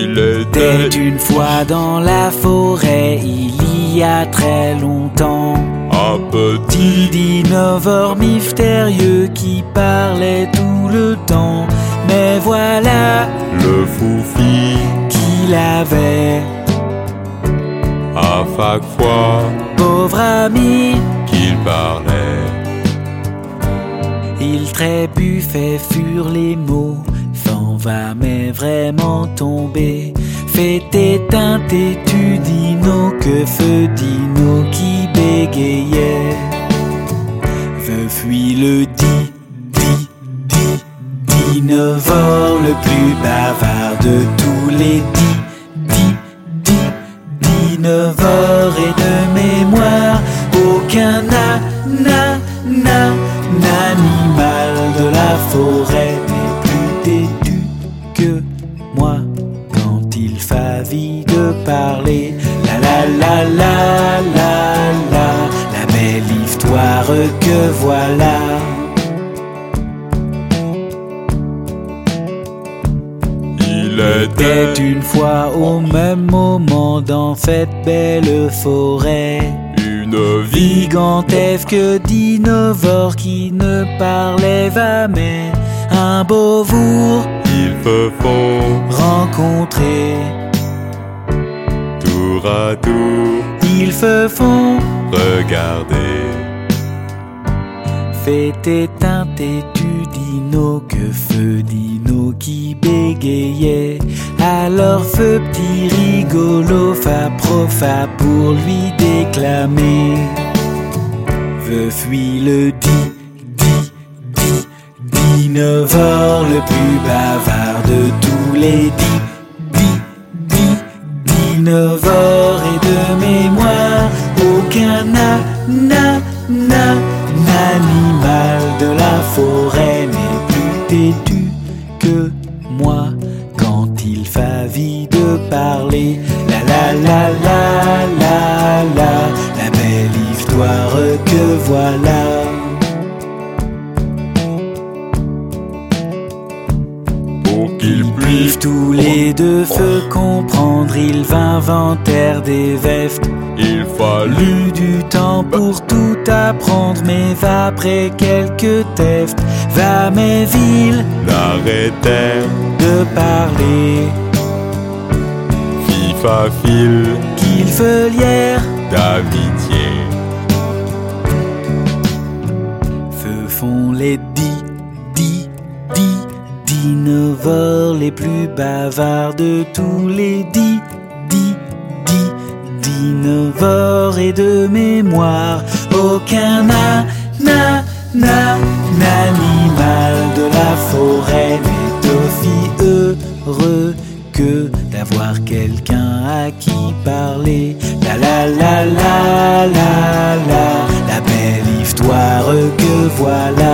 Il Était une fois dans la forêt, il y a très longtemps. un Petit dinosaure mystérieux qui parlait tout le temps. Mais voilà le foufi qu'il avait, à chaque fois pauvre ami. qu'il parlait. Il trébuchait sur les mots, va mais vraiment tomber. Fait éteint têtu dino que feu dino qui bégayait. Je suis le dit, dit, dit, dinosaure le plus bavard de tous les dix, dix, dix, dinosaures et de mémoire. Aucun na, na, na, n'animal de la forêt que moi quand il s'agit de parler. La la la la la la, la belle histoire que voilà. Il Était une fois au même moment dans cette belle forêt. une Gigantesque dinosaure qui ne parlait jamais. Un beau jour Se font rencontré, tour à tour ils se font regarder. fait éteint têtu dino que feu dino qui bégayait. Alors feu petit rigolo fa profa pour lui déclamer. Je suis le dit, le plus bavard de tous les dix, dix, dix, dinosaures et de mémoire. Aucun n'animal de la forêt n'est plus têtu que moi quand il s'agit de parler. La la la la puissent tous les deux se comprendre, ils inventèrent des vestes. Il fallut du temps pour tout apprendre, mais après quelques tests, va mes villes l'arrêter. de parler, FIFA fil qu'ils feuillèrent, d'amitié. ce sont les dix, dix, dinosaures les plus bavards de tous les dix, dix, dix, dinosaures et de mémoire. Aucun na, na, na, n'animal de la forêt n'est aussi heureux que d'avoir quelqu'un à qui parler. La la la la la la, la belle histoire que voilà.